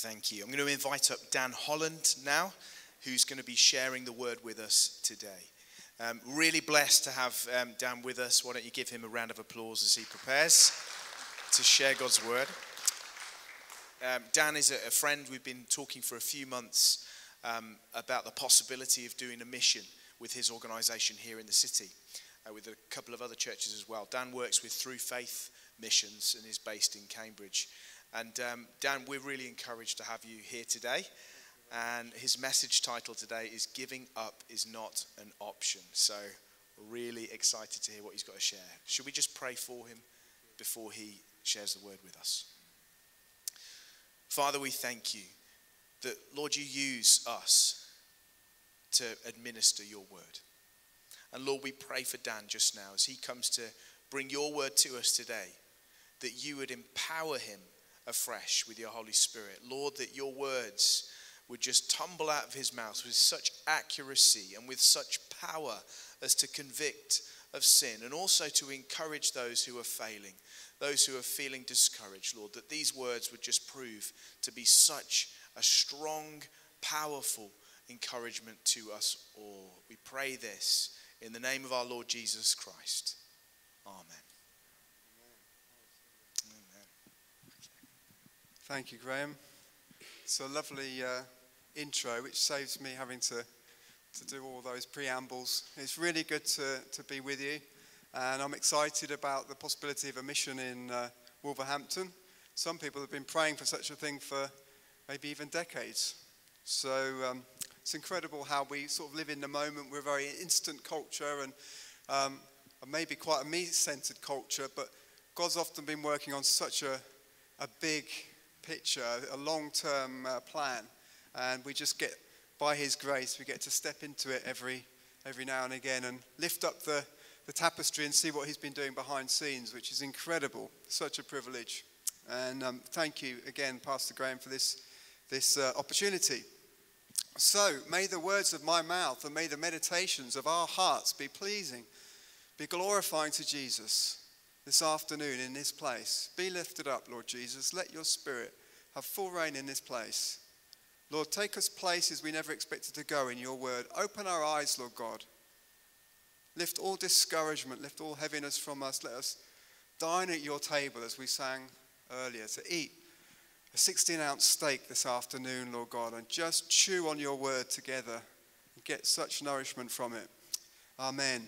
Thank you. I'm going to invite up Dan Holland now, who's going to be sharing the word with us today. Um, really blessed to have um, Dan with us. Why don't you give him a round of applause as he prepares to share God's word? Um, Dan is a, a, friend. We've been talking for a few months um, about the possibility of doing a mission with his organization here in the city, uh, with a couple of other churches as well. Dan works with Through Faith Missions and is based in Cambridge. And um, Dan, we're really encouraged to have you here today. And his message title today is Giving Up is Not an Option. So really excited to hear what he's got to share. Should we just pray for him before he shares the word with us? Father, we thank you that, Lord, you use us to administer your word. And Lord, we pray for Dan just now as he comes to bring your word to us today, that you would empower him afresh with your Holy Spirit. Lord, that your words would just tumble out of his mouth with such accuracy and with such power as to convict of sin and also to encourage those who are failing, those who are feeling discouraged, Lord, that these words would just prove to be such a strong, powerful encouragement to us all. We pray this in the name of our Lord Jesus Christ. Amen. Thank you, Graham. It's a lovely uh, intro, which saves me having to, to do all those preambles. It's really good to, to be with you, and I'm excited about the possibility of a mission in uh, Wolverhampton. Some people have been praying for such a thing for maybe even decades. So um, it's incredible how we sort of live in the moment. We're a very instant culture and um, maybe quite a me centered culture, but God's often been working on such a, a big picture, a long term uh, plan. And we just get, by His grace, we get to step into it every, every now and again and lift up the, the tapestry and see what He's been doing behind scenes, which is incredible. Such a privilege. And um, thank you again, Pastor Graham, for this, this uh, opportunity. So, may the words of my mouth and may the meditations of our hearts be pleasing, be glorifying to Jesus this afternoon in this place. Be lifted up, Lord Jesus. Let your spirit have full reign in this place. Lord, take us places we never expected to go in your word. Open our eyes, Lord God. Lift all discouragement, lift all heaviness from us. Let us dine at your table as we sang earlier, to eat a 16 ounce steak this afternoon, Lord God, and just chew on your word together and get such nourishment from it. Amen.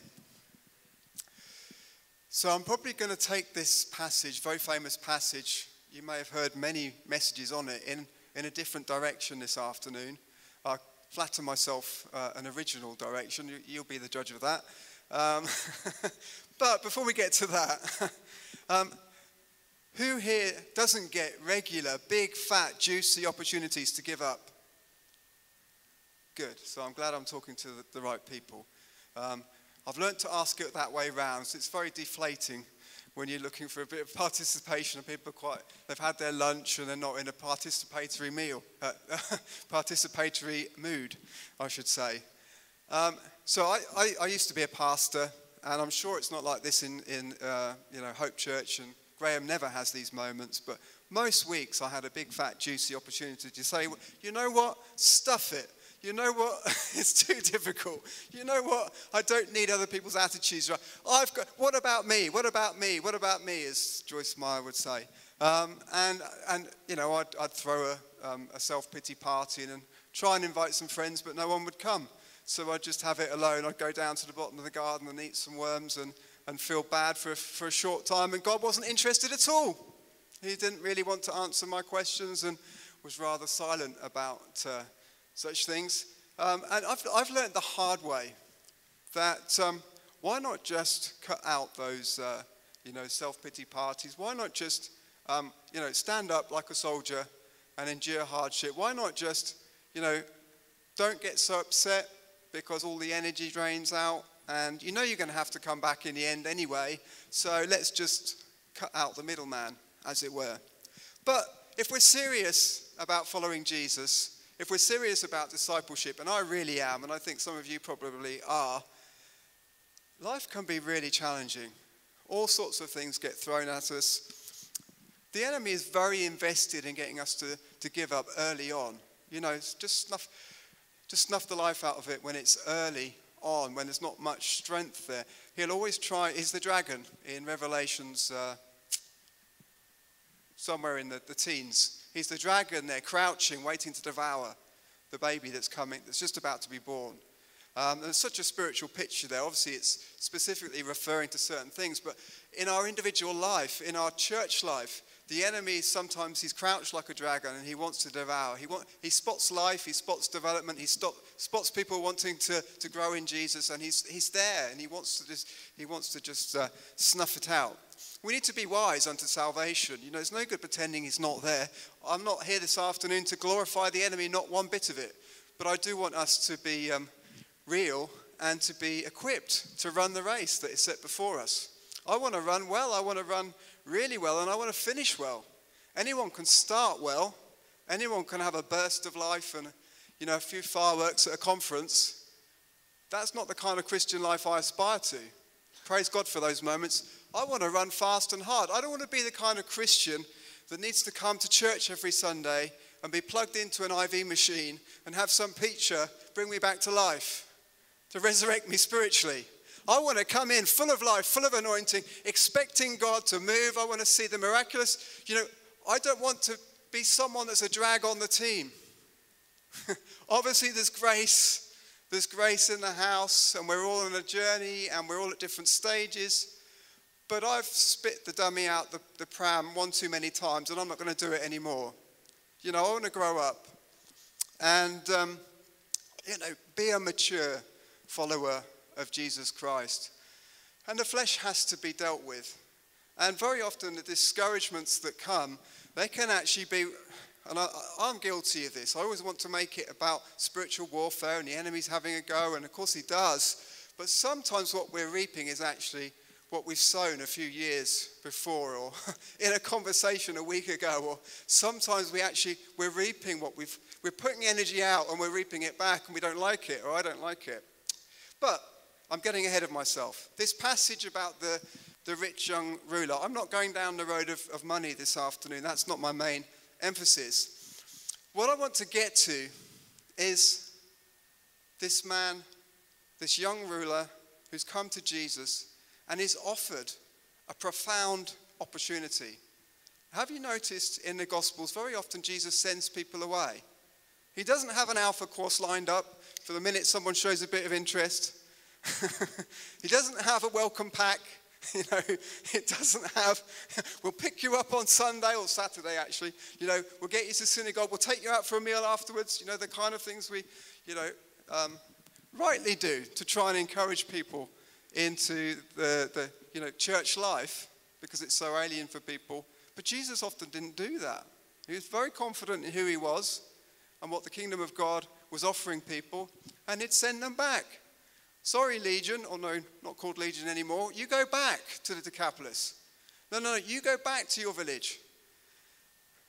So I'm probably going to take this passage, very famous passage. You may have heard many messages on it in, in a different direction this afternoon. I flatter myself uh, an original direction. You, will be the judge of that. Um, but before we get to that, um, who here doesn't get regular, big, fat, juicy opportunities to give up? Good. So I'm glad I'm talking to the, the right people. Um, I've learned to ask it that way round. So it's very deflating when you're looking for a bit of participation. And people quite, they've had their lunch and they're not in a participatory meal, uh, participatory mood, I should say. Um, so I, I, I, used to be a pastor, and I'm sure it's not like this in, in uh, you know, Hope Church, and Graham never has these moments, but most weeks I had a big, fat, juicy opportunity to say, you know what, stuff it you know what? it's too difficult. You know what? I don't need other people's attitudes. I've got, what about me? What about me? What about me? As Joyce Meyer would say. Um, and, and, you know, I'd, I'd throw a, um, a self pity party and try and invite some friends, but no one would come. So I'd just have it alone. I'd go down to the bottom of the garden and eat some worms and, and feel bad for a, for a short time. And God wasn't interested at all. He didn't really want to answer my questions and was rather silent about uh, such things. Um, and I've, I've learned the hard way that um, why not just cut out those, uh, you know, self-pity parties? Why not just, um, you know, stand up like a soldier and endure hardship? Why not just, you know, don't get so upset because all the energy drains out and you know you're going to have to come back in the end anyway. So let's just cut out the middleman, as it were. But if we're serious about following Jesus, if we're serious about discipleship, and I really am, and I think some of you probably are, life can be really challenging. All sorts of things get thrown at us. The enemy is very invested in getting us to, to give up early on. You know, just snuff, just snuff the life out of it when it's early on, when there's not much strength there. He'll always try, he's the dragon in Revelations, uh, somewhere in the, the teens. He's the dragon there, crouching, waiting to devour the baby that's coming, that's just about to be born. Um, there's such a spiritual picture there. Obviously, it's specifically referring to certain things, but in our individual life, in our church life, the enemy sometimes he's crouched like a dragon and he wants to devour. He, want, he spots life, he spots development, he stop, spots people wanting to, to grow in Jesus, and he's, he's there and he wants to just, he wants to just uh, snuff it out. We need to be wise unto salvation. You know, it's no good pretending he's not there. I'm not here this afternoon to glorify the enemy, not one bit of it. But I do want us to be um, real and to be equipped to run the race that is set before us. I want to run well, I want to run really well, and I want to finish well. Anyone can start well, anyone can have a burst of life and you know a few fireworks at a conference. That's not the kind of Christian life I aspire to. Praise God for those moments. I want to run fast and hard. I don't want to be the kind of Christian that needs to come to church every Sunday and be plugged into an IV machine and have some preacher bring me back to life to resurrect me spiritually. I want to come in full of life, full of anointing, expecting God to move. I want to see the miraculous. You know, I don't want to be someone that's a drag on the team. Obviously, there's grace. There's grace in the house, and we're all on a journey, and we're all at different stages. But I've spit the dummy out the, the pram one too many times, and I'm not going to do it anymore. You know, I want to grow up and, um, you know, be a mature follower of Jesus Christ. And the flesh has to be dealt with. And very often, the discouragements that come, they can actually be, and I, am guilty of this. I always want to make it about spiritual warfare and the enemy's having a go, and of course he does. But sometimes what we're reaping is actually what we've sown a few years before or in a conversation a week ago or sometimes we actually we're reaping what we've we're putting energy out and we're reaping it back and we don't like it or i don't like it. But i'm getting ahead of myself. This passage about the the rich young ruler i'm not going down the road of, of money this afternoon. That's not my main emphasis. What i want to get to is this man this young ruler who's come to jesus and is offered a profound opportunity. Have you noticed in the Gospels, very often Jesus sends people away? He doesn't have an alpha course lined up for the minute someone shows a bit of interest. he doesn't have a welcome pack. You know, it doesn't have, we'll pick you up on Sunday or Saturday actually. You know, we'll get you to synagogue, we'll take you out for a meal afterwards. You know, the kind of things we, you know, um, rightly do to try and encourage people into the, the you know, church life because it's so alien for people. But Jesus often didn't do that. He was very confident in who he was and what the kingdom of God was offering people, and he'd send them back. Sorry, Legion, or no, not called Legion anymore. You go back to the Decapolis. No, no, no, you go back to your village.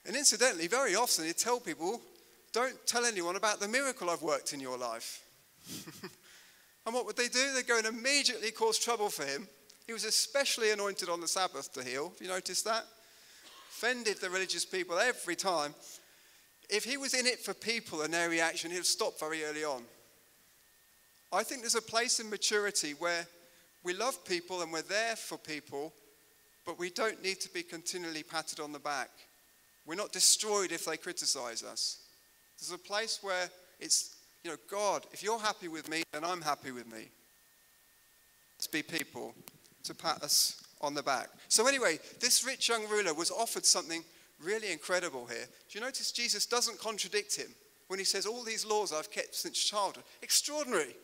And incidentally, very often he'd tell people, don't tell anyone about the miracle I've worked in your life. And what would they do? They'd go and immediately cause trouble for him. He was especially anointed on the Sabbath to heal. Have you noticed that? Offended the religious people every time. If he was in it for people and their reaction, he'd stop very early on. I think there's a place in maturity where we love people and we're there for people, but we don't need to be continually patted on the back. We're not destroyed if they criticize us. There's a place where it's you know, God, if you're happy with me, then I'm happy with me. Let's be people to pat us on the back. So, anyway, this rich young ruler was offered something really incredible here. Do you notice Jesus doesn't contradict him when he says, All these laws I've kept since childhood? Extraordinary.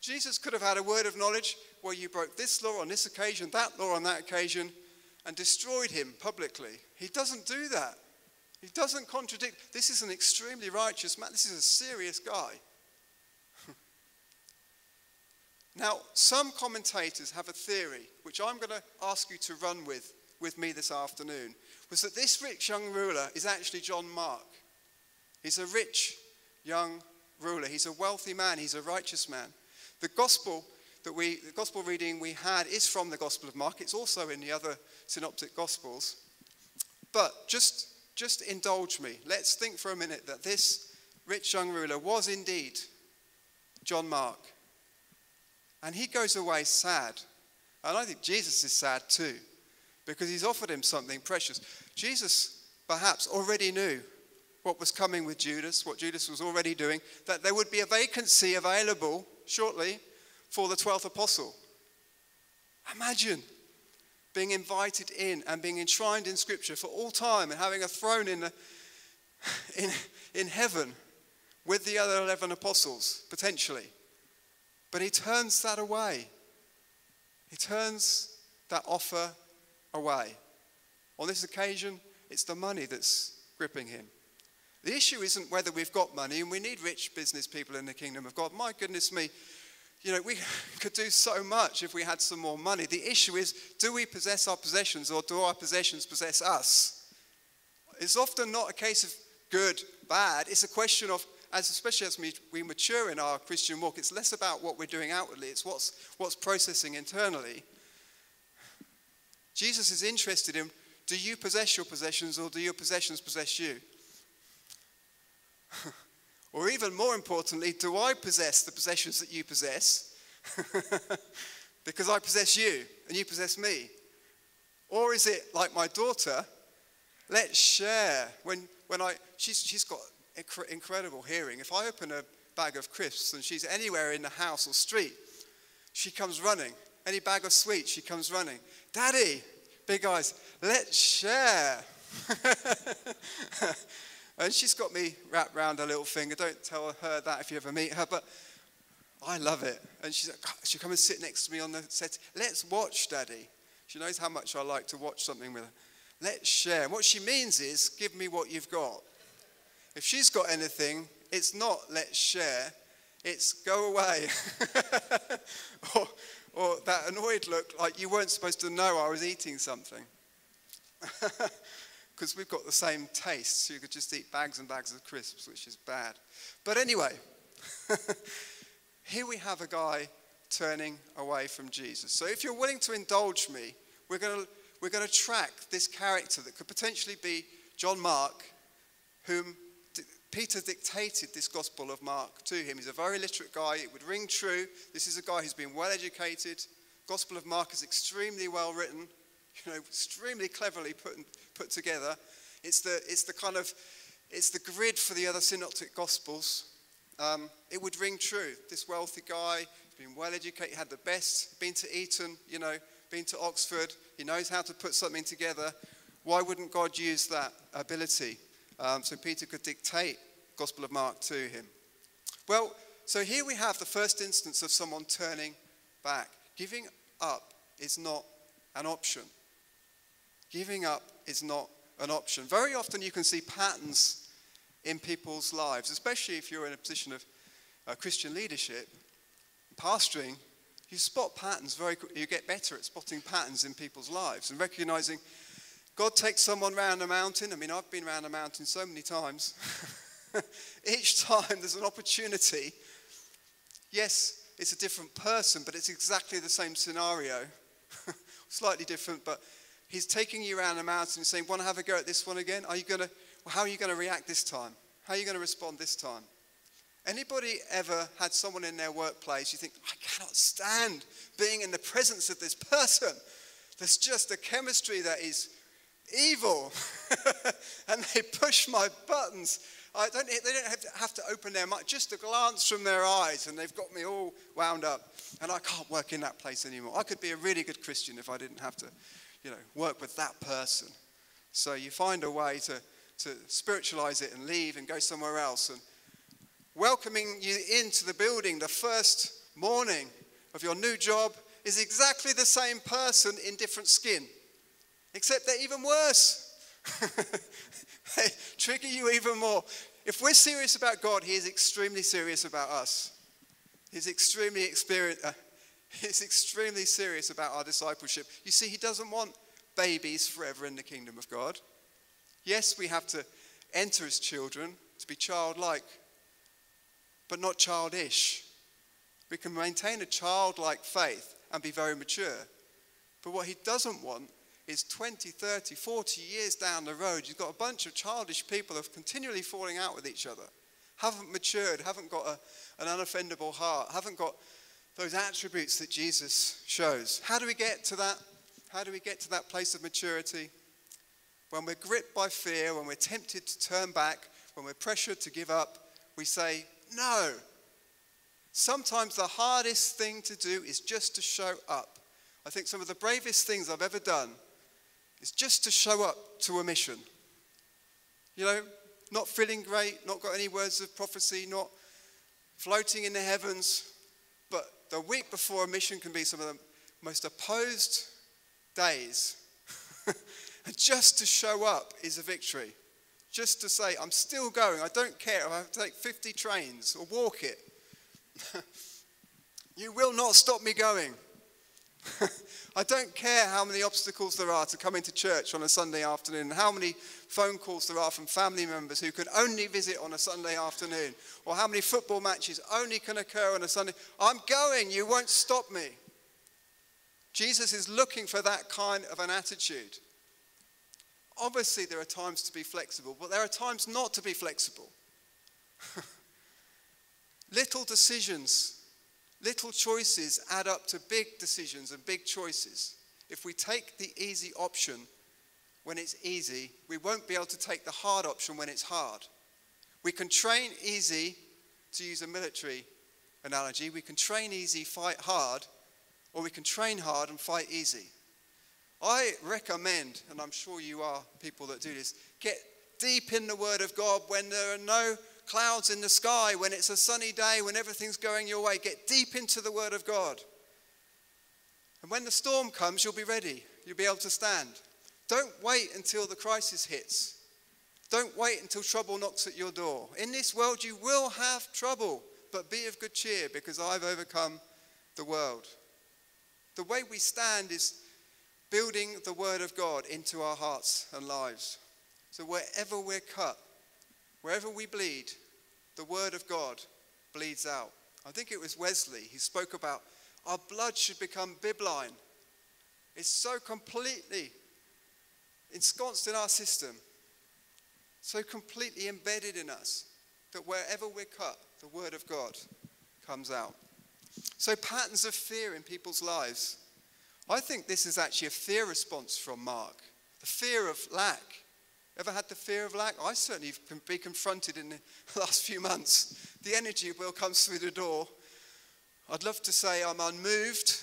Jesus could have had a word of knowledge where you broke this law on this occasion, that law on that occasion, and destroyed him publicly. He doesn't do that. He doesn't contradict. This is an extremely righteous man. This is a serious guy. now, some commentators have a theory, which I'm going to ask you to run with with me this afternoon, was that this rich young ruler is actually John Mark. He's a rich young ruler. He's a wealthy man. He's a righteous man. The gospel that we, the gospel reading we had is from the Gospel of Mark. It's also in the other synoptic gospels. But just, just indulge me. Let's think for a minute that this rich young ruler was indeed John Mark. And he goes away sad. And I think Jesus is sad too, because he's offered him something precious. Jesus perhaps already knew what was coming with Judas, what Judas was already doing, that there would be a vacancy available shortly for the 12th apostle. Imagine being invited in and being enshrined in Scripture for all time and having a throne in, the, in, in heaven with the other 11 apostles, potentially. But he turns that away. He turns that offer away. On this occasion, it's the money that's gripping him. The issue isn't whether we've got money, and we need rich business people in the kingdom of God. My goodness me, you know, we could do so much if we had some more money. The issue is do we possess our possessions, or do our possessions possess us? It's often not a case of good, bad. It's a question of, as especially as we, we mature in our Christian walk, it's less about what we're doing outwardly, it's what's, what's processing internally. Jesus is interested in do you possess your possessions, or do your possessions possess you? or even more importantly, do I possess the possessions that you possess? because I possess you and you possess me. Or is it like my daughter? Let's share. When, when I, she's, she's got incredible hearing. If I open a bag of crisps and she's anywhere in the house or street, she comes running. Any bag of sweets, she comes running. Daddy, big eyes, let's share. And she's got me wrapped around her little finger. Don't tell her that if you ever meet her, but I love it. And she's like, she'll come and sit next to me on the set. Let's watch, Daddy. She knows how much I like to watch something with her. Let's share. And what she means is, give me what you've got. If she's got anything, it's not let's share, it's go away. or, or that annoyed look like you weren't supposed to know I was eating something because we've got the same taste. So you could just eat bags and bags of crisps, which is bad. But anyway, here we have a guy turning away from Jesus. So if you're willing to indulge me, we're going to we're going to track this character that could potentially be John Mark, whom Peter dictated this Gospel of Mark to him. He's a very literate guy. It would ring true. This is a guy who's been well educated. Gospel of Mark is extremely well written you know, extremely cleverly put, put together. It's the, it's the kind of, it's the grid for the other synoptic gospels. Um, it would ring true. This wealthy guy, been well educated, had the best, been to Eton, you know, been to Oxford, he knows how to put something together. Why wouldn't God use that ability? Um, so Peter could dictate Gospel of Mark to him. Well, so here we have the first instance of someone turning back. Giving up is not an option. Giving up is not an option. Very often you can see patterns in people's lives, especially if you're in a position of uh, Christian leadership, pastoring. You spot patterns very You get better at spotting patterns in people's lives and recognizing God takes someone round a mountain. I mean, I've been round a mountain so many times. Each time there's an opportunity. Yes, it's a different person, but it's exactly the same scenario. Slightly different, but He's taking you around the mountain and saying, Want to have a go at this one again? Are you going to, well, how are you going to react this time? How are you going to respond this time? Anybody ever had someone in their workplace you think, I cannot stand being in the presence of this person? There's just a chemistry that is evil. and they push my buttons. I don't, they don't have to, have to open their mouth, just a glance from their eyes, and they've got me all wound up. And I can't work in that place anymore. I could be a really good Christian if I didn't have to you know, work with that person. So you find a way to, to spiritualize it and leave and go somewhere else. And welcoming you into the building the first morning of your new job is exactly the same person in different skin, except they're even worse. they trigger you even more. If we're serious about God, He is extremely serious about us. He's extremely experienced. Uh, He's extremely serious about our discipleship. You see, he doesn't want babies forever in the kingdom of God. Yes, we have to enter as children, to be childlike, but not childish. We can maintain a childlike faith and be very mature. But what he doesn't want is 20, 30, 40 years down the road. You've got a bunch of childish people who are continually falling out with each other, haven't matured, haven't got a, an unoffendable heart, haven't got those attributes that Jesus shows. How do we get to that? How do we get to that place of maturity? When we're gripped by fear, when we're tempted to turn back, when we're pressured to give up, we say, No. Sometimes the hardest thing to do is just to show up. I think some of the bravest things I've ever done is just to show up to a mission. You know, not feeling great, not got any words of prophecy, not floating in the heavens, the week before a mission can be some of the most opposed days. and just to show up is a victory just to say, I'm still going. I don't care if I have to take 50 trains or walk it. you will not stop me going. I don't care how many obstacles there are to coming to church on a Sunday afternoon, how many phone calls there are from family members who can only visit on a Sunday afternoon, or how many football matches only can occur on a Sunday. I'm going, you won't stop me. Jesus is looking for that kind of an attitude. Obviously, there are times to be flexible, but there are times not to be flexible. little decisions, little choices add up to big decisions and big choices. If we take the easy option when it's easy, we won't be able to take the hard option when it's hard. We can train easy, to use a military analogy, we can train easy, fight hard, or we can train hard and fight easy. I recommend, and I'm sure you are people that do this, get deep in the Word of God when there are no clouds in the sky, when it's a sunny day, when everything's going your way. Get deep into the Word of God. And when the storm comes, you'll be ready. You'll be able to stand. Don't wait until the crisis hits. Don't wait until trouble knocks at your door. In this world, you will have trouble, but be of good cheer because I've overcome the world. The way we stand is building the Word of God into our hearts and lives. So wherever we're cut, wherever we bleed, the Word of God bleeds out. I think it was Wesley, who spoke about our blood should become bibline. It's so completely ensconced in our system, so completely embedded in us, that wherever we're cut, the Word of God comes out. So, patterns of fear in people's lives I think this is actually a fear response from Mark. The fear of lack. Ever had the fear of lack? I certainly can be confronted in the last few months. The energy will comes through the door. I'd love to say I'm unmoved.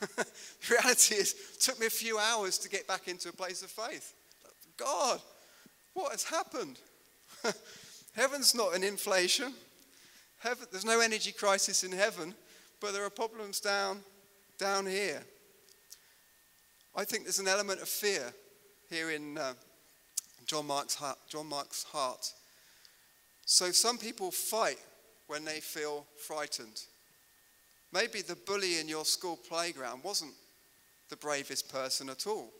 the reality is, it took me a few hours to get back into a place of faith. God, what has happened? Heaven's not an inflation. Heaven, there's no energy crisis in heaven, but there are problems down, down here. I think there's an element of fear here in uh, John, Mark's heart, John Mark's heart. So some people fight when they feel frightened. Maybe the bully in your school playground wasn't the bravest person at all.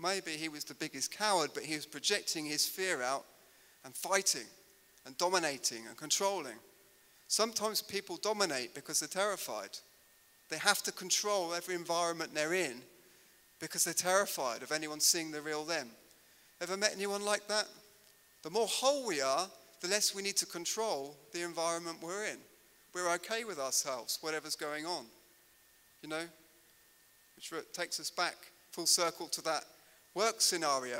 Maybe he was the biggest coward, but he was projecting his fear out and fighting and dominating and controlling. Sometimes people dominate because they're terrified. They have to control every environment they're in because they're terrified of anyone seeing the real them. Ever met anyone like that? The more whole we are, the less we need to control the environment we're in. We're okay with ourselves, whatever's going on. You know? Which takes us back full circle to that work scenario.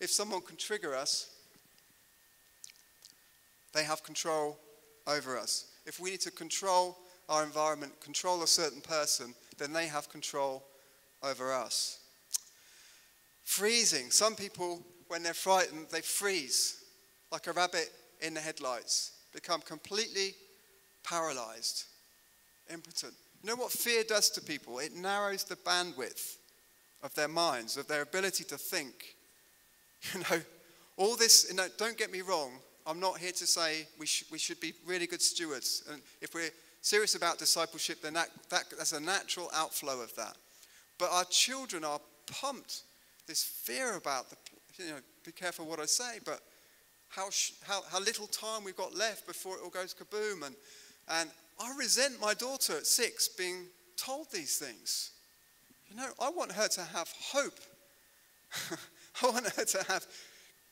If someone can trigger us, they have control over us. If we need to control our environment, control a certain person, then they have control over us. Freezing. Some people, when they're frightened, they freeze like a rabbit in the headlights, become completely paralyzed, impotent. You know what fear does to people? It narrows the bandwidth of their minds, of their ability to think. You know, all this, you know, don't get me wrong, I'm not here to say we, sh- we should be really good stewards. And if we're serious about discipleship, then that, that, that's a natural outflow of that. But our children are pumped. This fear about the, you know, be careful what I say, but how, how, how little time we've got left before it all goes kaboom. And, and I resent my daughter at six being told these things. You know, I want her to have hope I want her to have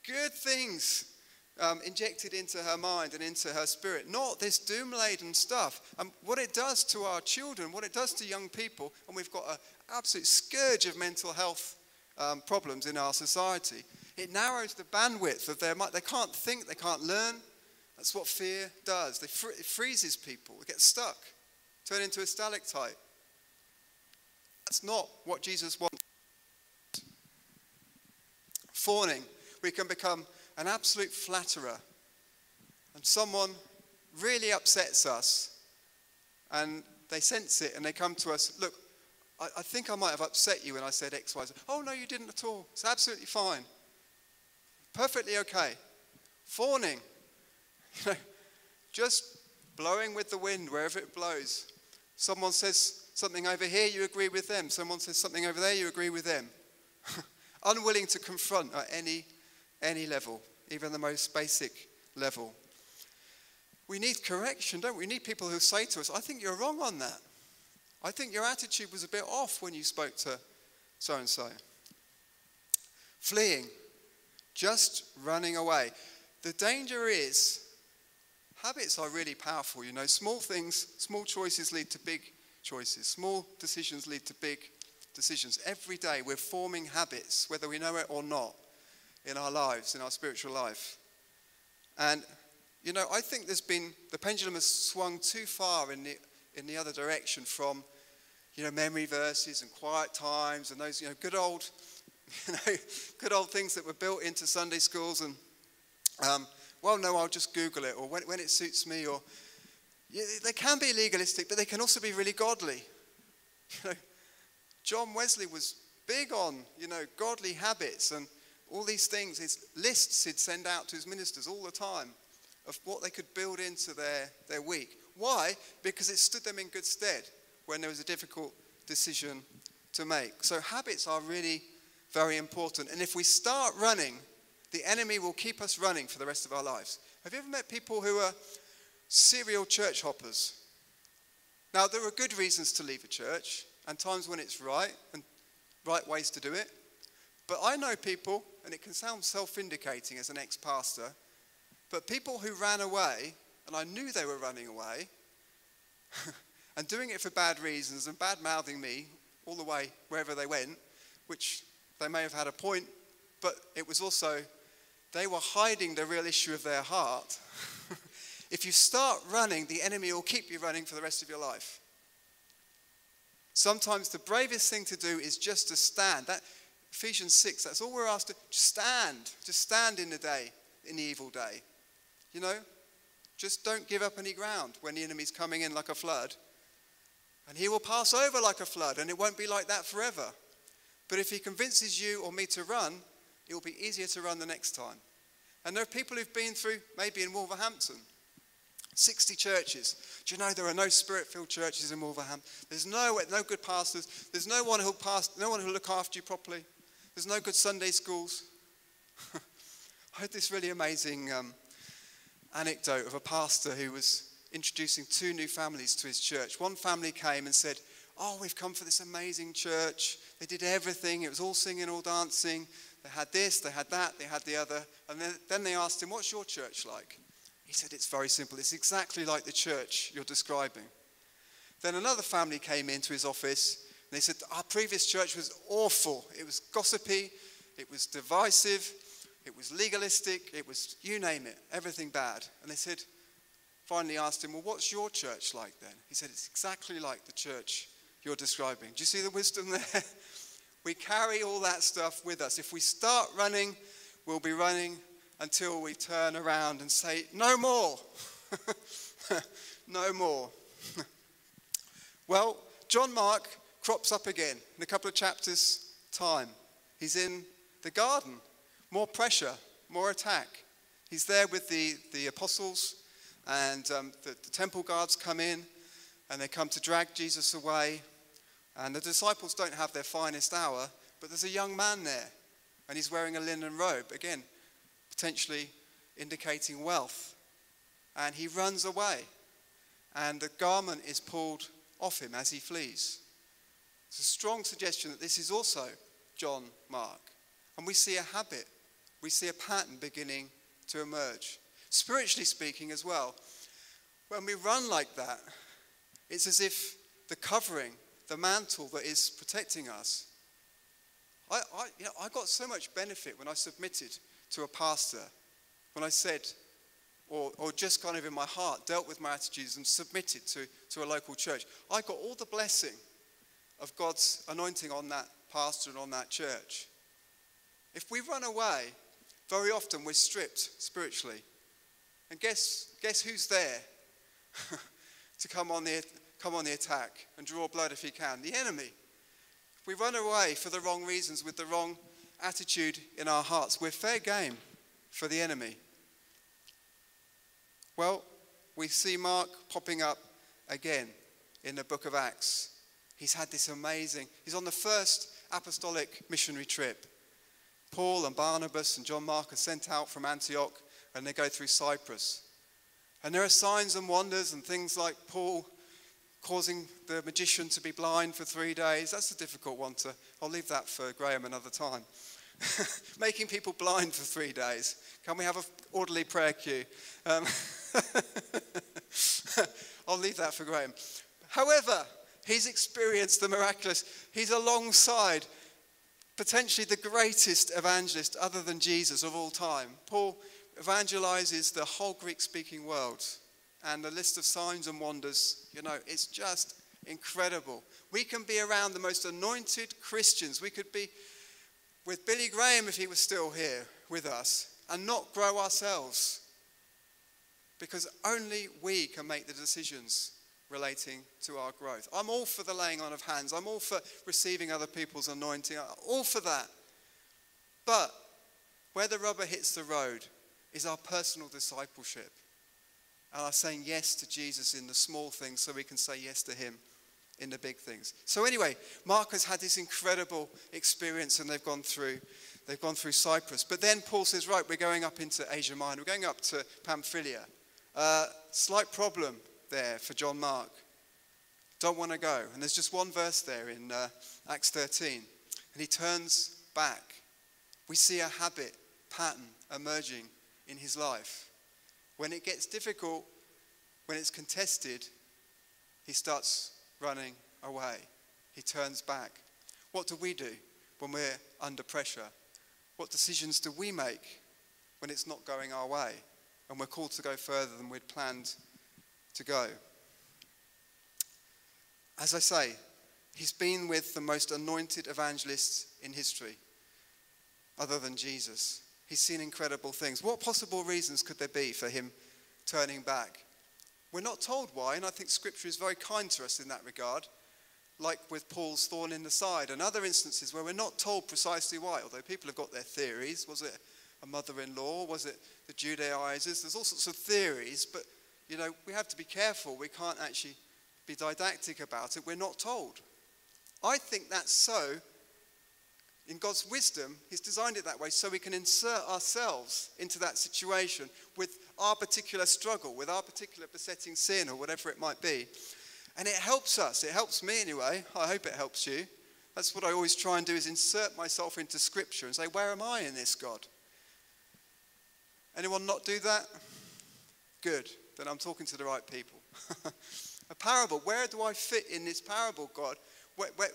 good things um, injected into her mind and into her spirit, not this doom laden stuff. And what it does to our children, what it does to young people, and we've got an absolute scourge of mental health um, problems in our society. It narrows the bandwidth of their mind. They can't think, they can't learn. That's what fear does. Fr- it freezes people, they get stuck, turn into a stalactite. That's not what Jesus wants. Fawning, we can become an absolute flatterer. And someone really upsets us, and they sense it and they come to us, look, I, I think I might have upset you when I said X, Y, Z. Oh, no, you didn't at all. It's absolutely fine. Perfectly okay. Fawning, just blowing with the wind wherever it blows. Someone says something over here, you agree with them. Someone says something over there, you agree with them. Unwilling to confront at any any level, even the most basic level. We need correction, don't we? We need people who say to us, I think you're wrong on that. I think your attitude was a bit off when you spoke to so and so. Fleeing, just running away. The danger is habits are really powerful. You know, small things, small choices lead to big choices, small decisions lead to big decisions. Every day we're forming habits, whether we know it or not in our lives, in our spiritual life. And, you know, I think there's been, the pendulum has swung too far in the, in the other direction from, you know, memory verses and quiet times and those, you know, good old, you know, good old things that were built into Sunday schools and, um, well, no, I'll just Google it or when, when it suits me or, yeah, they can be legalistic, but they can also be really godly. You know, John Wesley was big on, you know, godly habits and all these things, his lists he'd send out to his ministers all the time of what they could build into their, their week. Why? Because it stood them in good stead when there was a difficult decision to make. So habits are really very important. And if we start running, the enemy will keep us running for the rest of our lives. Have you ever met people who are serial church hoppers? Now, there are good reasons to leave a church and times when it's right and right ways to do it. But I know people, and it can sound self vindicating as an ex pastor, but people who ran away, and I knew they were running away, and doing it for bad reasons and bad mouthing me all the way wherever they went, which they may have had a point, but it was also, they were hiding the real issue of their heart. if you start running, the enemy will keep you running for the rest of your life. Sometimes the bravest thing to do is just to stand. That, Ephesians 6, that's all we're asked to stand. Just stand in the day, in the evil day. You know? Just don't give up any ground when the enemy's coming in like a flood. And he will pass over like a flood, and it won't be like that forever. But if he convinces you or me to run, it will be easier to run the next time. And there are people who've been through, maybe in Wolverhampton, 60 churches. Do you know there are no spirit-filled churches in Wolverhampton? There's no, no good pastors. There's no one who'll pass, no one who'll look after you properly. There's no good Sunday schools. I heard this really amazing um, anecdote of a pastor who was introducing two new families to his church. One family came and said, Oh, we've come for this amazing church. They did everything, it was all singing, all dancing. They had this, they had that, they had the other. And then, they asked him, What's your church like? He said, It's very simple. It's exactly like the church you're describing. Then another family came into his office and they said, Our previous church was awful. It was gossipy, it was divisive, it was legalistic, it was you name it, everything bad. And they said, finally asked him, Well, what's your church like then? He said, It's exactly like the church you're describing. Do you see the wisdom there? we carry all that stuff with us. If we start running, we'll be running until we turn around and say, No more. no more. well, John Mark crops up again in a couple of chapters' time. He's in the garden. More pressure, more attack. He's there with the, the apostles, and um, the, the temple guards come in and they come to drag Jesus away. And the disciples don't have their finest hour, but there's a young man there, and he's wearing a linen robe, again, potentially indicating wealth. And he runs away, and the garment is pulled off him as he flees. It's a strong suggestion that this is also John Mark. And we see a habit, we see a pattern beginning to emerge. Spiritually speaking, as well, when we run like that, it's as if the covering, the mantle that is protecting us. I, I, you know, I got so much benefit when I submitted to a pastor, when I said, or, or just kind of in my heart, dealt with my attitudes and submitted to, to a local church. I got all the blessing of God's anointing on that pastor and on that church. If we run away, very often we're stripped spiritually. And guess, guess who's there to come on, the, come on the attack and draw blood if he can? The enemy. We run away for the wrong reasons with the wrong attitude in our hearts, we're fair game for the enemy. Well, we see Mark popping up again in the book of Acts. He's had this amazing, he's on the first apostolic missionary trip. Paul and Barnabas and John Mark are sent out from Antioch and they go through Cyprus. And there are signs and wonders and things like Paul causing the magician to be blind for three days. That's a difficult one to, I'll leave that for Graham another time. Making people blind for three days. Can we have an orderly prayer queue? Um, I'll leave that for Graham. However, he's experienced the miraculous. He's alongside potentially the greatest evangelist other than Jesus of all time. Paul evangelizes the whole Greek speaking world. And the list of signs and wonders, you know, it's just incredible. We can be around the most anointed Christians. We could be with Billy Graham if he was still here with us and not grow ourselves. Because only we can make the decisions relating to our growth. I'm all for the laying on of hands. I'm all for receiving other people's anointing. I'm all for that. But where the rubber hits the road is our personal discipleship. And our saying yes to Jesus in the small things so we can say yes to him in the big things. So anyway, Mark has had this incredible experience and they've gone through they've gone through Cyprus. But then Paul says, right, we're going up into Asia Minor. We're going up to Pamphylia. Uh, slight problem there for John Mark. Don't want to go. And there's just one verse there in uh, Acts 13. And he turns back. We see a habit, pattern emerging in his life. When it gets difficult, when it's contested, he starts running away. He turns back. What do we do when we're under pressure? What decisions do we make when it's not going our way and we're called to go further than we'd planned to go? As I say, he's been with the most anointed evangelists in history, other than Jesus. He's seen incredible things. What possible reasons could there be for him turning back? We're not told why, and I think Scripture is very kind to us in that regard, like with Paul's thorn in the side and other instances where we're not told precisely why, although people have got their theories. Was it a mother in law? Was it the Judaizers? There's all sorts of theories, but you know, we have to be careful. We can't actually be didactic about it. We're not told. I think that's so. In God's wisdom, He's designed it that way so we can insert ourselves into that situation with our particular struggle, with our particular besetting sin, or whatever it might be. And it helps us. It helps me anyway. I hope it helps you. That's what I always try and do is insert myself into scripture and say, where am I in this, God? Anyone not do that? Good. Then I'm talking to the right people. a parable. Where do I fit in this parable, God?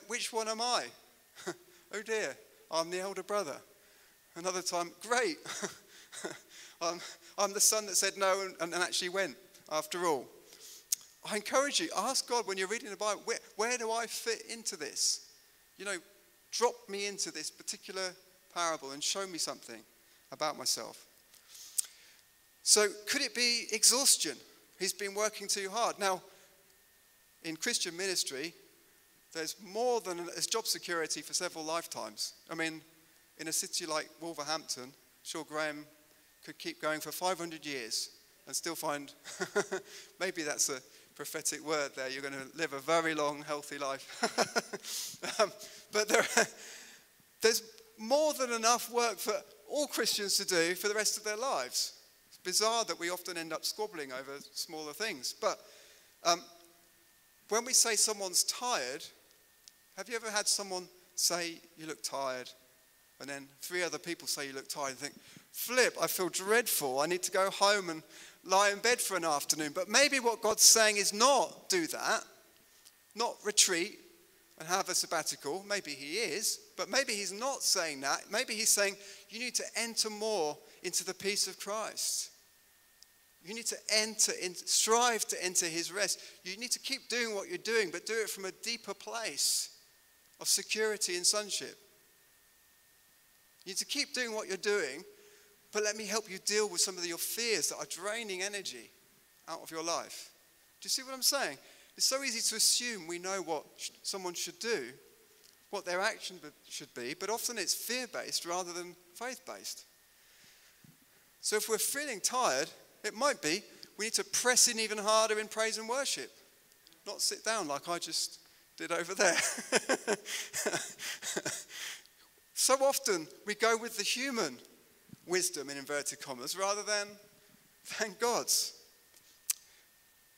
Which one am I? oh dear, I'm the elder brother. Another time, great. I'm, I'm the son that said no and, and actually went after all. I encourage you, ask God when you're reading the Bible, where, where do I fit into this? You know, drop me into this particular parable and show me something about myself. So, could it be exhaustion? He's been working too hard. Now, in Christian ministry, there's more than there's job security for several lifetimes. I mean, in a city like Wolverhampton, sure Graham could keep going for 500 years and still find maybe that's a prophetic word there. You're going to live a very long, healthy life. um, but there, there's more than enough work for all Christians to do for the rest of their lives. It's bizarre that we often end up squabbling over smaller things. But um, when we say someone's tired, have you ever had someone say, You look tired? And then three other people say you look tired. You think, flip, I feel dreadful. I need to go home and lie in bed for an afternoon. But maybe what God's saying is not do that, not retreat and have a sabbatical. Maybe He is, but maybe He's not saying that. Maybe He's saying you need to enter more into the peace of Christ. You need to enter, in, strive to enter His rest. You need to keep doing what you're doing, but do it from a deeper place of security and sonship. You need to keep doing what you're doing, but let me help you deal with some of your fears that are draining energy out of your life. Do you see what I'm saying? It's so easy to assume we know what someone should do, what their action should be, but often it's fear based rather than faith based. So if we're feeling tired, it might be we need to press in even harder in praise and worship, not sit down like I just did over there. so often we go with the human wisdom in inverted commas rather than thank God's.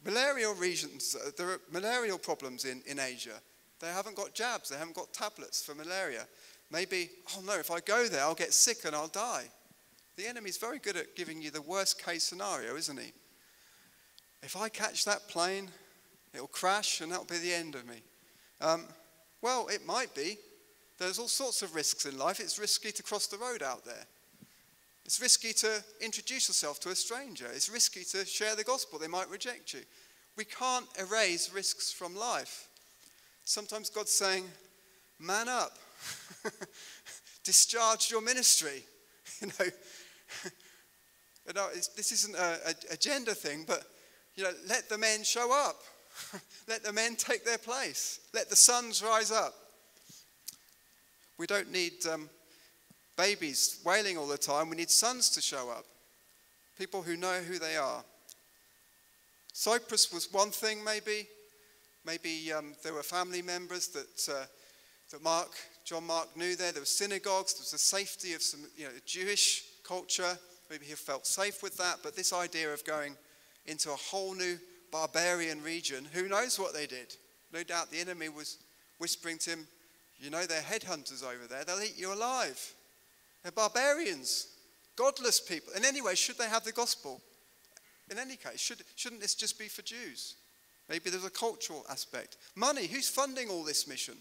Malarial regions, uh, there are malarial problems in, in Asia. They haven't got jabs, they haven't got tablets for malaria. Maybe, oh no, if I go there, I'll get sick and I'll die. The enemy's very good at giving you the worst case scenario, isn't he? If I catch that plane, it'll crash and that'll be the end of me. Um, well, it might be. There's all sorts of risks in life. It's risky to cross the road out there. It's risky to introduce yourself to a stranger. It's risky to share the gospel. They might reject you. We can't erase risks from life. Sometimes God's saying, man up, discharge your ministry. You know, you know this isn't a, a, a gender thing, but you know, let the men show up. let the men take their place. Let the sons rise up. We don't need um, babies wailing all the time. We need sons to show up, people who know who they are. Cyprus was one thing, maybe. Maybe um, there were family members that, uh, that Mark, John Mark knew there. There were synagogues. There was the safety of some you know, Jewish culture. Maybe he felt safe with that. But this idea of going into a whole new barbarian region, who knows what they did? No doubt the enemy was whispering to him, You know, they're headhunters over there. They'll eat you alive. They're barbarians, godless people. And anyway, should they have the gospel? In any case, should, shouldn't this just be for Jews? Maybe there's a cultural aspect. Money, who's funding all this mission?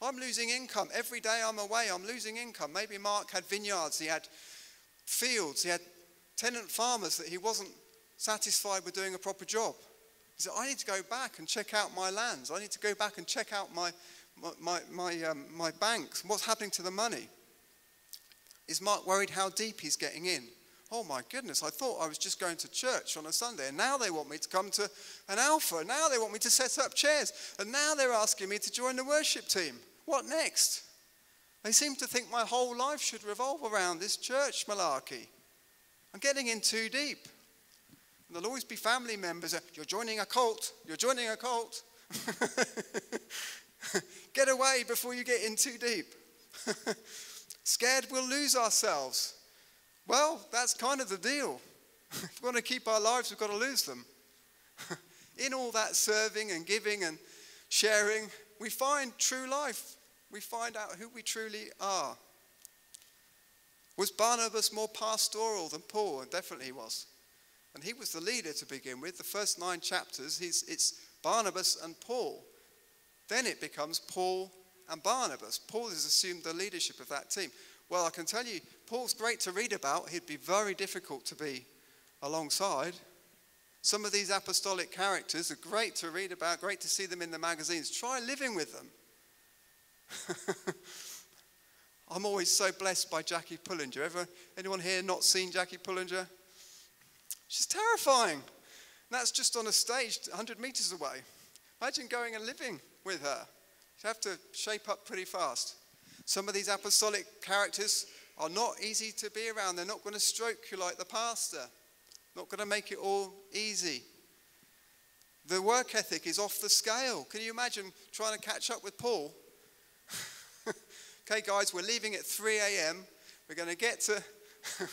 I'm losing income. Every day I'm away, I'm losing income. Maybe Mark had vineyards, he had fields, he had tenant farmers that he wasn't satisfied with doing a proper job. He said, I need to go back and check out my lands. I need to go back and check out my, my, my, my, um, my banks. What's happening to the money? Is Mark worried how deep he's getting in? Oh my goodness, I thought I was just going to church on a Sunday, and now they want me to come to an alpha. Now they want me to set up chairs, and now they're asking me to join the worship team. What next? They seem to think my whole life should revolve around this church malarkey. I'm getting in too deep. There'll always be family members. You're joining a cult. You're joining a cult. get away before you get in too deep. Scared we'll lose ourselves. Well, that's kind of the deal. if we want to keep our lives, we've got to lose them. In all that serving and giving and sharing, we find true life. We find out who we truly are. Was Barnabas more pastoral than Paul? Definitely he was. And he was the leader to begin with. The first nine chapters, it's Barnabas and Paul. Then it becomes Paul and Barnabas. Paul has assumed the leadership of that team. Well, I can tell you, Paul's great to read about. He'd be very difficult to be alongside. Some of these apostolic characters are great to read about, great to see them in the magazines. Try living with them. I'm always so blessed by Jackie Pullinger. Ever, anyone here not seen Jackie Pullinger? She's terrifying. And that's just on a stage 100 meters away. Imagine going and living with her. You'd have to shape up pretty fast. Some of these apostolic characters are not easy to be around. They're not going to stroke you like the pastor, not going to make it all easy. The work ethic is off the scale. Can you imagine trying to catch up with Paul? okay, guys, we're leaving at 3 a.m. We're going to get to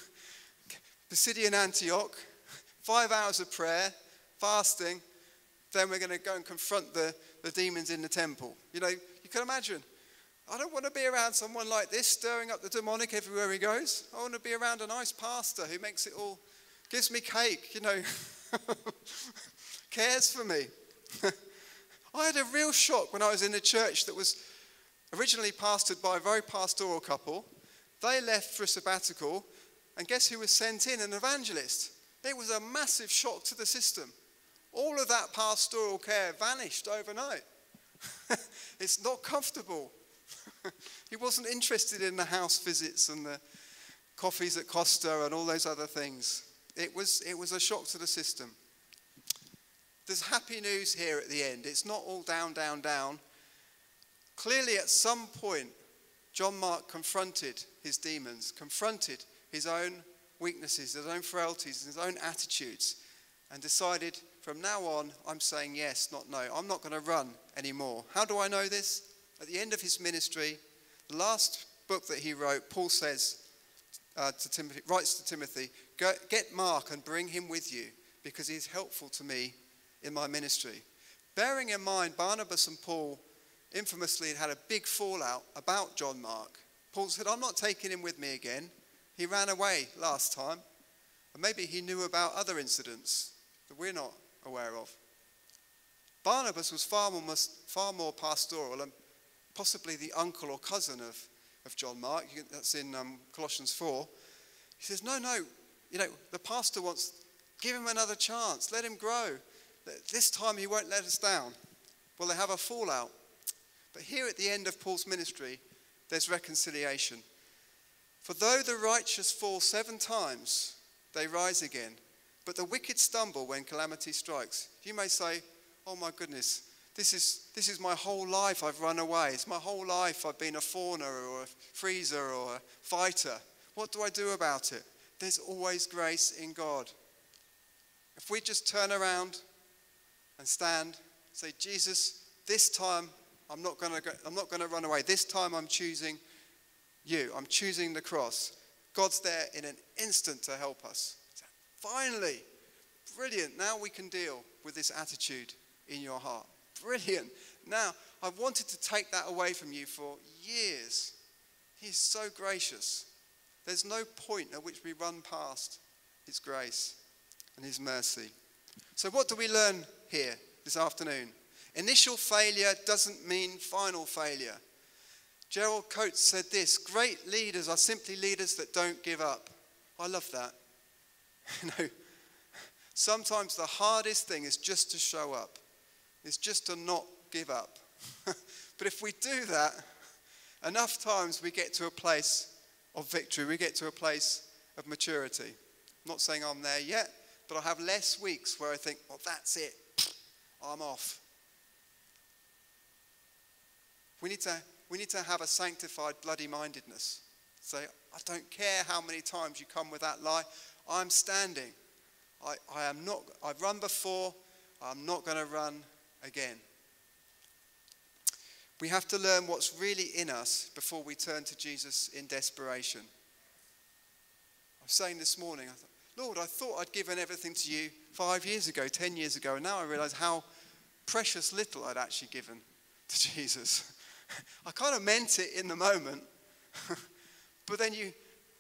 Pisidian Antioch, five hours of prayer, fasting, then we're going to go and confront the, the demons in the temple. You know, you can imagine. I don't want to be around someone like this stirring up the demonic everywhere he goes. I want to be around a nice pastor who makes it all, gives me cake, you know, cares for me. I had a real shock when I was in a church that was originally pastored by a very pastoral couple. They left for a sabbatical, and guess who was sent in? An evangelist. It was a massive shock to the system. All of that pastoral care vanished overnight. it's not comfortable. he wasn't interested in the house visits and the coffees at Costa and all those other things. It was, it was a shock to the system. There's happy news here at the end. It's not all down, down, down. Clearly, at some point, John Mark confronted his demons, confronted his own weaknesses, his own frailties, his own attitudes, and decided from now on, I'm saying yes, not no. I'm not going to run anymore. How do I know this? At the end of his ministry, the last book that he wrote, Paul says uh, to Timothy, writes to Timothy, get Mark and bring him with you because he's helpful to me in my ministry. Bearing in mind, Barnabas and Paul infamously had had a big fallout about John Mark. Paul said, I'm not taking him with me again. He ran away last time. And maybe he knew about other incidents that we're not aware of. Barnabas was far more, far more pastoral and possibly the uncle or cousin of, of John Mark. That's in um, Colossians 4. He says, No, no, you know, the pastor wants, give him another chance, let him grow. This time he won't let us down. Well, they have a fallout. But here at the end of Paul's ministry, there's reconciliation. For though the righteous fall seven times, they rise again. But the wicked stumble when calamity strikes. You may say, Oh my goodness, this is, this is my whole life I've run away. It's my whole life I've been a fawner or a freezer or a fighter. What do I do about it? There's always grace in God. If we just turn around and stand, say, Jesus, this time I'm not going to I'm not going to run away. This time I'm choosing you. I'm choosing the cross. God's there in an instant to help us. Finally, brilliant. Now we can deal with this attitude in your heart. Brilliant. Now, I've wanted to take that away from you for years. He's so gracious. There's no point at which we run past His grace and His mercy. So, what do we learn here this afternoon? Initial failure doesn't mean final failure. Gerald Coates said this Great leaders are simply leaders that don't give up. I love that. You know, sometimes the hardest thing is just to show up, is just to not give up. but if we do that, enough times we get to a place of victory, we get to a place of maturity. I'm not saying I'm there yet, but I have less weeks where I think, well, that's it, I'm off. We need to, we need to have a sanctified bloody mindedness. Say, I don't care how many times you come with that lie. I'm standing. I, I am not, I've run before. I'm not going to run again. We have to learn what's really in us before we turn to Jesus in desperation. I was saying this morning, I thought, Lord, I thought I'd given everything to you five years ago, ten years ago, and now I realize how precious little I'd actually given to Jesus. I kind of meant it in the moment, but then you,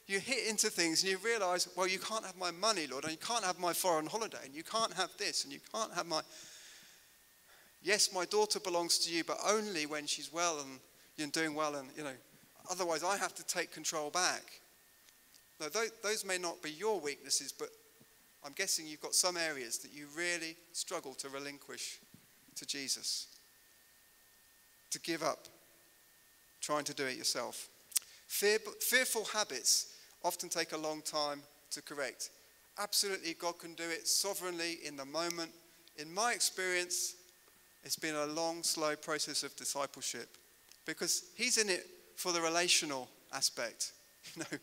you hit into things and you realize, well, you can't have my money, Lord, and you can't have my foreign holiday, and you can't have this, and you can't have my. Yes, my daughter belongs to you, but only when she's well and you're doing well, and you know, otherwise I have to take control back. Now, those may not be your weaknesses, but I'm guessing you've got some areas that you really struggle to relinquish to Jesus, to give up trying to do it yourself. Fear, fearful habits often take a long time to correct. Absolutely, God can do it sovereignly in the moment. In my experience, it's been a long, slow process of discipleship because He's in it for the relational aspect. You know,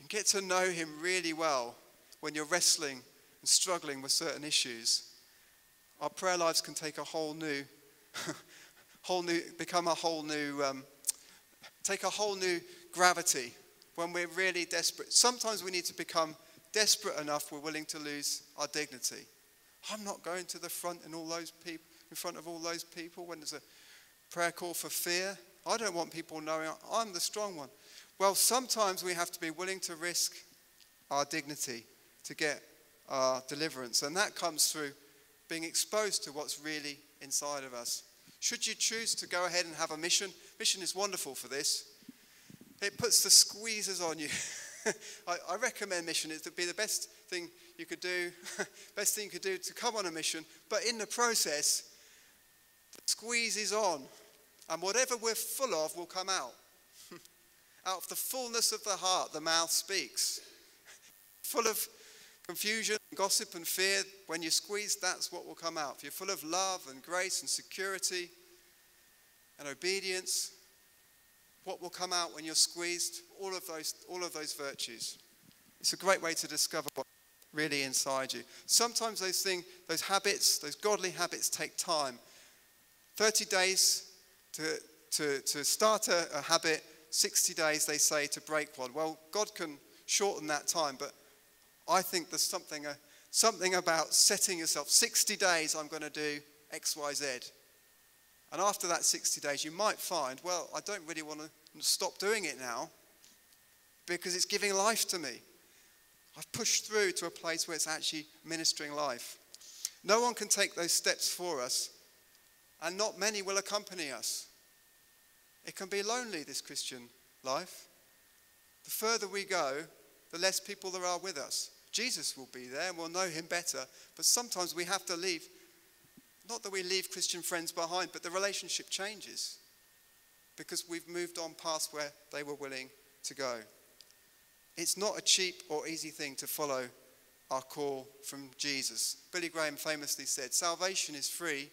you get to know Him really well when you're wrestling and struggling with certain issues. Our prayer lives can take a whole new, whole new, become a whole new, um, take a whole new gravity when we're really desperate. Sometimes we need to become desperate enough we're willing to lose our dignity. I'm not going to the front in all those people in front of all those people when there's a prayer call for fear. I don't want people knowing I'm the strong one. Well, sometimes we have to be willing to risk our dignity to get our deliverance. And that comes through being exposed to what's really inside of us. Should you choose to go ahead and have a mission, mission is wonderful for this. It puts the squeezes on you. I, I, recommend mission. It would be the best thing you could do, best thing you could do to come on a mission. But in the process, the squeeze is on. And whatever we're full of will come out. out of the fullness of the heart, the mouth speaks. full of confusion, gossip, and fear, when you squeeze, that's what will come out. If you're full of love and grace and security and obedience, what will come out when you're squeezed? All of those, all of those virtues. It's a great way to discover what's really inside you. Sometimes those things, those habits, those godly habits take time. 30 days to, to, to start a, a habit, 60 days, they say, to break one. Well, God can shorten that time, but I think there's something, uh, something about setting yourself 60 days, I'm going to do X, Y, Z. And after that 60 days, you might find, well, I don't really want to stop doing it now because it's giving life to me. I've pushed through to a place where it's actually ministering life. No one can take those steps for us, and not many will accompany us. It can be lonely, this Christian life. The further we go, the less people there are with us. Jesus will be there and we'll know him better. But sometimes we have to leave. Not that we leave Christian friends behind, but the relationship changes because we've moved on past where they were willing to go. It's not a cheap or easy thing to follow our call from Jesus. Billy Graham famously said, Salvation is free,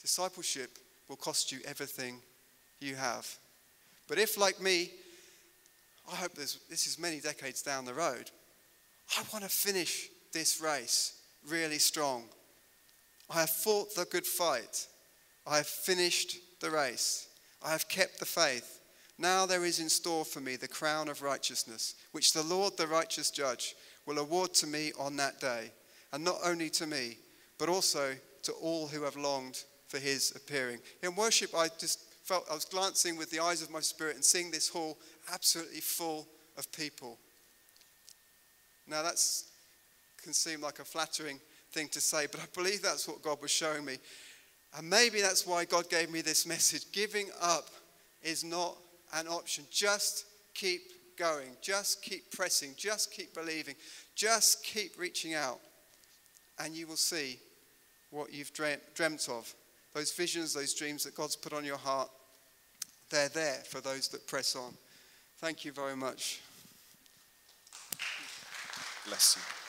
discipleship will cost you everything you have. But if, like me, I hope this is many decades down the road, I want to finish this race really strong. I have fought the good fight. I have finished the race. I have kept the faith. Now there is in store for me the crown of righteousness, which the Lord, the righteous judge, will award to me on that day. And not only to me, but also to all who have longed for his appearing. In worship, I just felt I was glancing with the eyes of my spirit and seeing this hall absolutely full of people. Now, that can seem like a flattering thing to say, but I believe that's what God was showing me. And maybe that's why God gave me this message. Giving up is not an option. Just keep going. Just keep pressing. Just keep believing. Just keep reaching out. And you will see what you've dreamt of. Those visions, those dreams that God's put on your heart, they're there for those that press on. Thank you very much. Bless you.